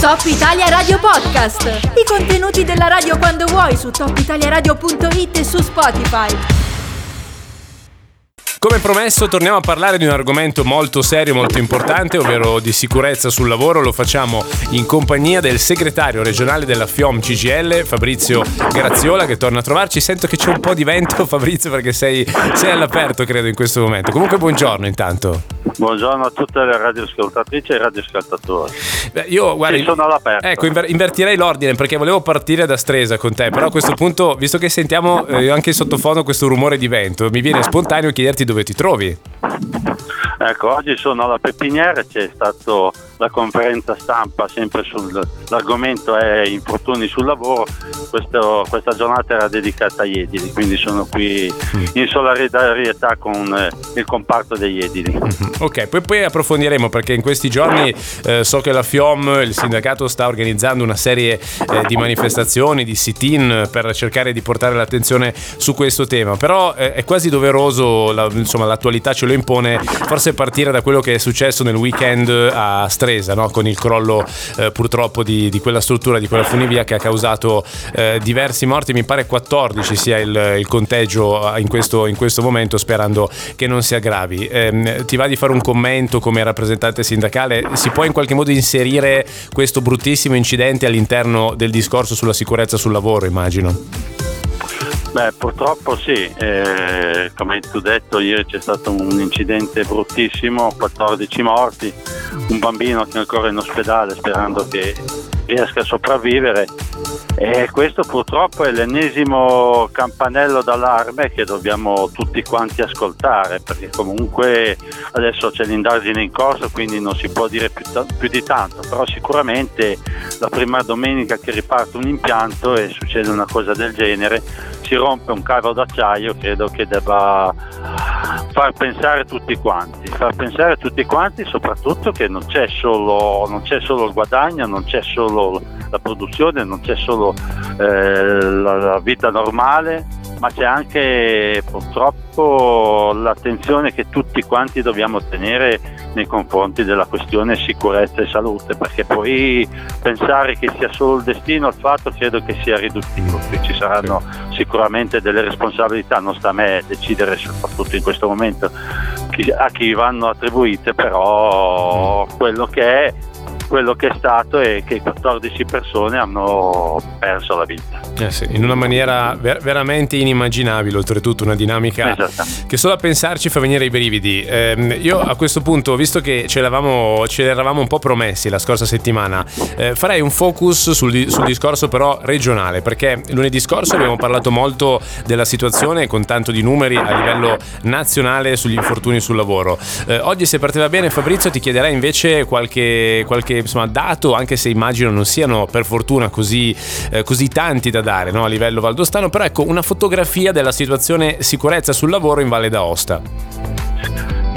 Top Italia Radio Podcast. I contenuti della radio quando vuoi su topitaliaradio.it e su Spotify. Come promesso torniamo a parlare di un argomento molto serio, molto importante, ovvero di sicurezza sul lavoro. Lo facciamo in compagnia del segretario regionale della FIOM CGL, Fabrizio Graziola, che torna a trovarci. Sento che c'è un po' di vento, Fabrizio, perché sei, sei all'aperto, credo, in questo momento. Comunque buongiorno intanto. Buongiorno a tutte le radioascoltatrici e radioascoltatori. Beh, io guarda, sì, sono all'aperto. Ecco, inver- invertirei l'ordine perché volevo partire da Stresa con te, però a questo punto, visto che sentiamo eh, anche in sottofondo questo rumore di vento, mi viene spontaneo chiederti dove ti trovi. Ecco, oggi sono alla Pepiniere, c'è stata la conferenza stampa sempre sull'argomento è infortuni sul lavoro, Questo, questa giornata era dedicata agli edili, quindi sono qui mm. in solidarietà con eh, il comparto degli edili. Mm-hmm. Ok, poi, poi approfondiremo perché in questi giorni eh, so che la FIOM, il sindacato, sta organizzando una serie eh, di manifestazioni, di sit-in per cercare di portare l'attenzione su questo tema, però eh, è quasi doveroso, la, insomma l'attualità ce lo impone, forse partire da quello che è successo nel weekend a Stresa Stresa, no? con il crollo eh, purtroppo di, di, quella struttura, di quella funivia che ha causato eh, diversi morti, mi pare 14 sia il, il conteggio in questo, in questo, momento, sperando che non si aggravi. Eh, ti va di fare un commento come rappresentante sindacale? Si può in qualche modo inserire questo bruttissimo incidente all'interno del discorso sulla sicurezza sul lavoro, immagino? Beh, purtroppo sì, eh, come tu detto ieri c'è stato un incidente bruttissimo, 14 morti, un bambino che è ancora in ospedale sperando che riesca a sopravvivere e questo purtroppo è l'ennesimo campanello d'allarme che dobbiamo tutti quanti ascoltare perché comunque adesso c'è l'indagine in corso quindi non si può dire più, più di tanto, però sicuramente la prima domenica che riparte un impianto e succede una cosa del genere si rompe un carro d'acciaio credo che debba far pensare tutti quanti, far pensare tutti quanti soprattutto che non c'è solo, non c'è solo il guadagno, non c'è solo la produzione, non c'è solo eh, la, la vita normale, ma c'è anche purtroppo l'attenzione che tutti quanti dobbiamo tenere nei confronti della questione sicurezza e salute, perché poi pensare che sia solo il destino il fatto credo che sia riduttivo, ci saranno sicuramente delle responsabilità, non sta a me decidere soprattutto in questo momento a chi vanno attribuite, però quello che è quello che è stato è che 14 persone hanno perso la vita. Eh sì, in una maniera ver- veramente inimmaginabile, oltretutto una dinamica che solo a pensarci fa venire i brividi. Eh, io a questo punto, visto che ce l'eravamo, ce l'eravamo un po' promessi la scorsa settimana, eh, farei un focus sul, sul, discorso però regionale, perché lunedì scorso abbiamo parlato molto della situazione con tanto di numeri a livello nazionale sugli infortuni sul lavoro. Eh, oggi se per te va bene Fabrizio ti chiederei invece qualche, qualche insomma, dato, anche se immagino non siano per fortuna così, eh, così tanti da dare no, a livello valdostano, però ecco una fotografia della situazione sicurezza sul lavoro in Valle d'Aosta.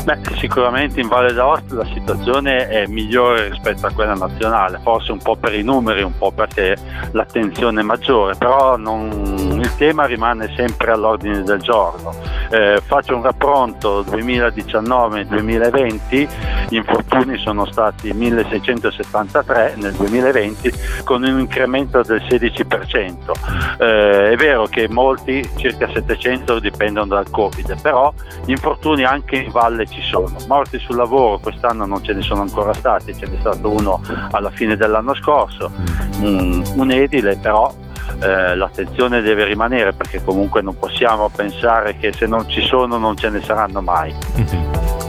Beh, sicuramente in Valle d'Aosta la situazione è migliore rispetto a quella nazionale, forse un po' per i numeri, un po' perché l'attenzione è maggiore, però non, il tema rimane sempre all'ordine del giorno. Eh, faccio un rappronto 2019-2020, gli infortuni sono stati 1673 nel 2020 con un incremento del 16%. Eh, è vero che molti, circa 700, dipendono dal Covid, però gli infortuni anche in valle ci sono. Morti sul lavoro quest'anno non ce ne sono ancora stati, ce n'è stato uno alla fine dell'anno scorso, un, un edile però eh, l'attenzione deve rimanere perché comunque non possiamo pensare che se non ci sono non ce ne saranno mai.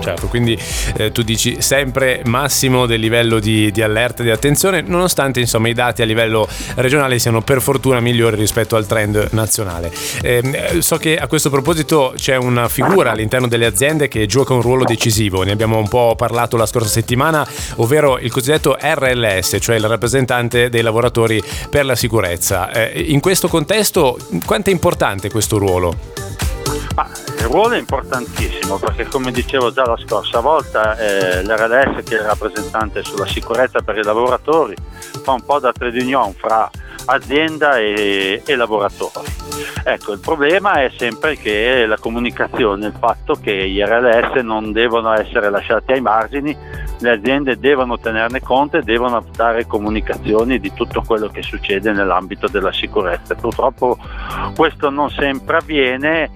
Certo, quindi eh, tu dici sempre massimo del livello di, di allerta e di attenzione, nonostante insomma i dati a livello regionale siano per fortuna migliori rispetto al trend nazionale. Eh, so che a questo proposito c'è una figura all'interno delle aziende che gioca un ruolo decisivo, ne abbiamo un po' parlato la scorsa settimana, ovvero il cosiddetto RLS, cioè il rappresentante dei lavoratori per la sicurezza. Eh, in questo contesto quanto è importante questo ruolo? Il ruolo è importantissimo perché come dicevo già la scorsa volta eh, l'RLS che è il rappresentante sulla sicurezza per i lavoratori fa un po' da trade union fra azienda e, e lavoratori. Ecco, il problema è sempre che la comunicazione, il fatto che gli RLS non devono essere lasciati ai margini le aziende devono tenerne conto e devono dare comunicazioni di tutto quello che succede nell'ambito della sicurezza. Purtroppo questo non sempre avviene,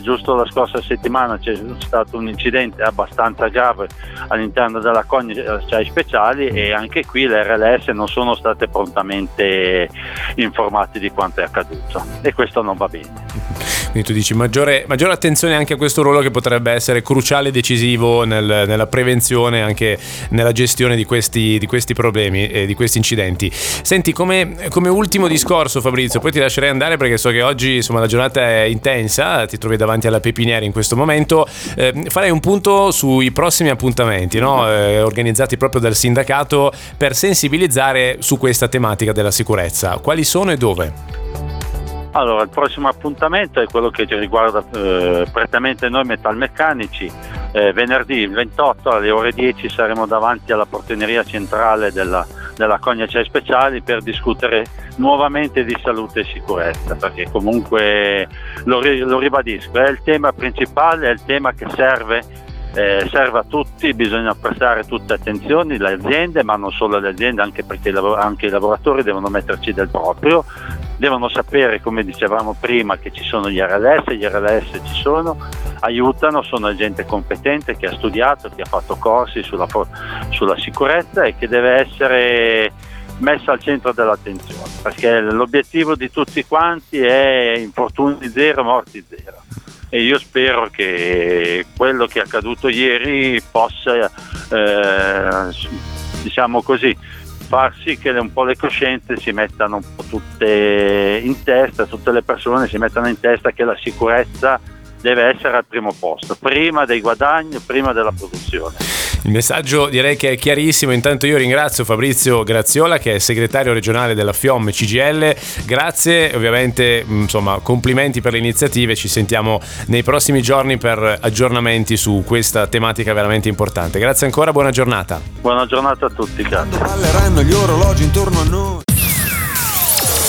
giusto la scorsa settimana c'è stato un incidente abbastanza grave all'interno della cognizione speciali e anche qui le RLS non sono state prontamente informate di quanto è accaduto e questo non va bene. Quindi tu dici maggiore, maggiore, attenzione anche a questo ruolo che potrebbe essere cruciale e decisivo nel, nella prevenzione, anche nella gestione di questi, di questi problemi e di questi incidenti. Senti, come, come, ultimo discorso Fabrizio, poi ti lascerei andare perché so che oggi insomma, la giornata è intensa, ti trovi davanti alla pepiniera in questo momento, eh, farei un punto sui prossimi appuntamenti no? eh, organizzati proprio dal sindacato per sensibilizzare su questa tematica della sicurezza. Quali sono e dove? Allora, il prossimo appuntamento è quello che ci riguarda eh, prettamente noi metalmeccanici. Eh, venerdì 28 alle ore 10 saremo davanti alla portineria centrale della, della Cognace Speciali per discutere nuovamente di salute e sicurezza, perché comunque lo, lo ribadisco, è il tema principale, è il tema che serve eh, serve a tutti, bisogna prestare tutte attenzioni, le aziende, ma non solo le aziende, anche perché anche i lavoratori devono metterci del proprio, devono sapere, come dicevamo prima, che ci sono gli RLS, gli RLS ci sono, aiutano, sono gente competente che ha studiato, che ha fatto corsi sulla, sulla sicurezza e che deve essere messa al centro dell'attenzione, perché l'obiettivo di tutti quanti è infortuni zero, morti zero. E io spero che quello che è accaduto ieri possa, eh, diciamo così, far sì che un po' le coscienze si mettano un po' tutte in testa, tutte le persone si mettano in testa che la sicurezza deve essere al primo posto, prima dei guadagni, prima della produzione. Il messaggio direi che è chiarissimo, intanto io ringrazio Fabrizio Graziola che è segretario regionale della FIOM CGL, grazie ovviamente insomma complimenti per le iniziative, ci sentiamo nei prossimi giorni per aggiornamenti su questa tematica veramente importante. Grazie ancora, buona giornata. Buona giornata a tutti, grazie. Balleranno gli orologi intorno a noi.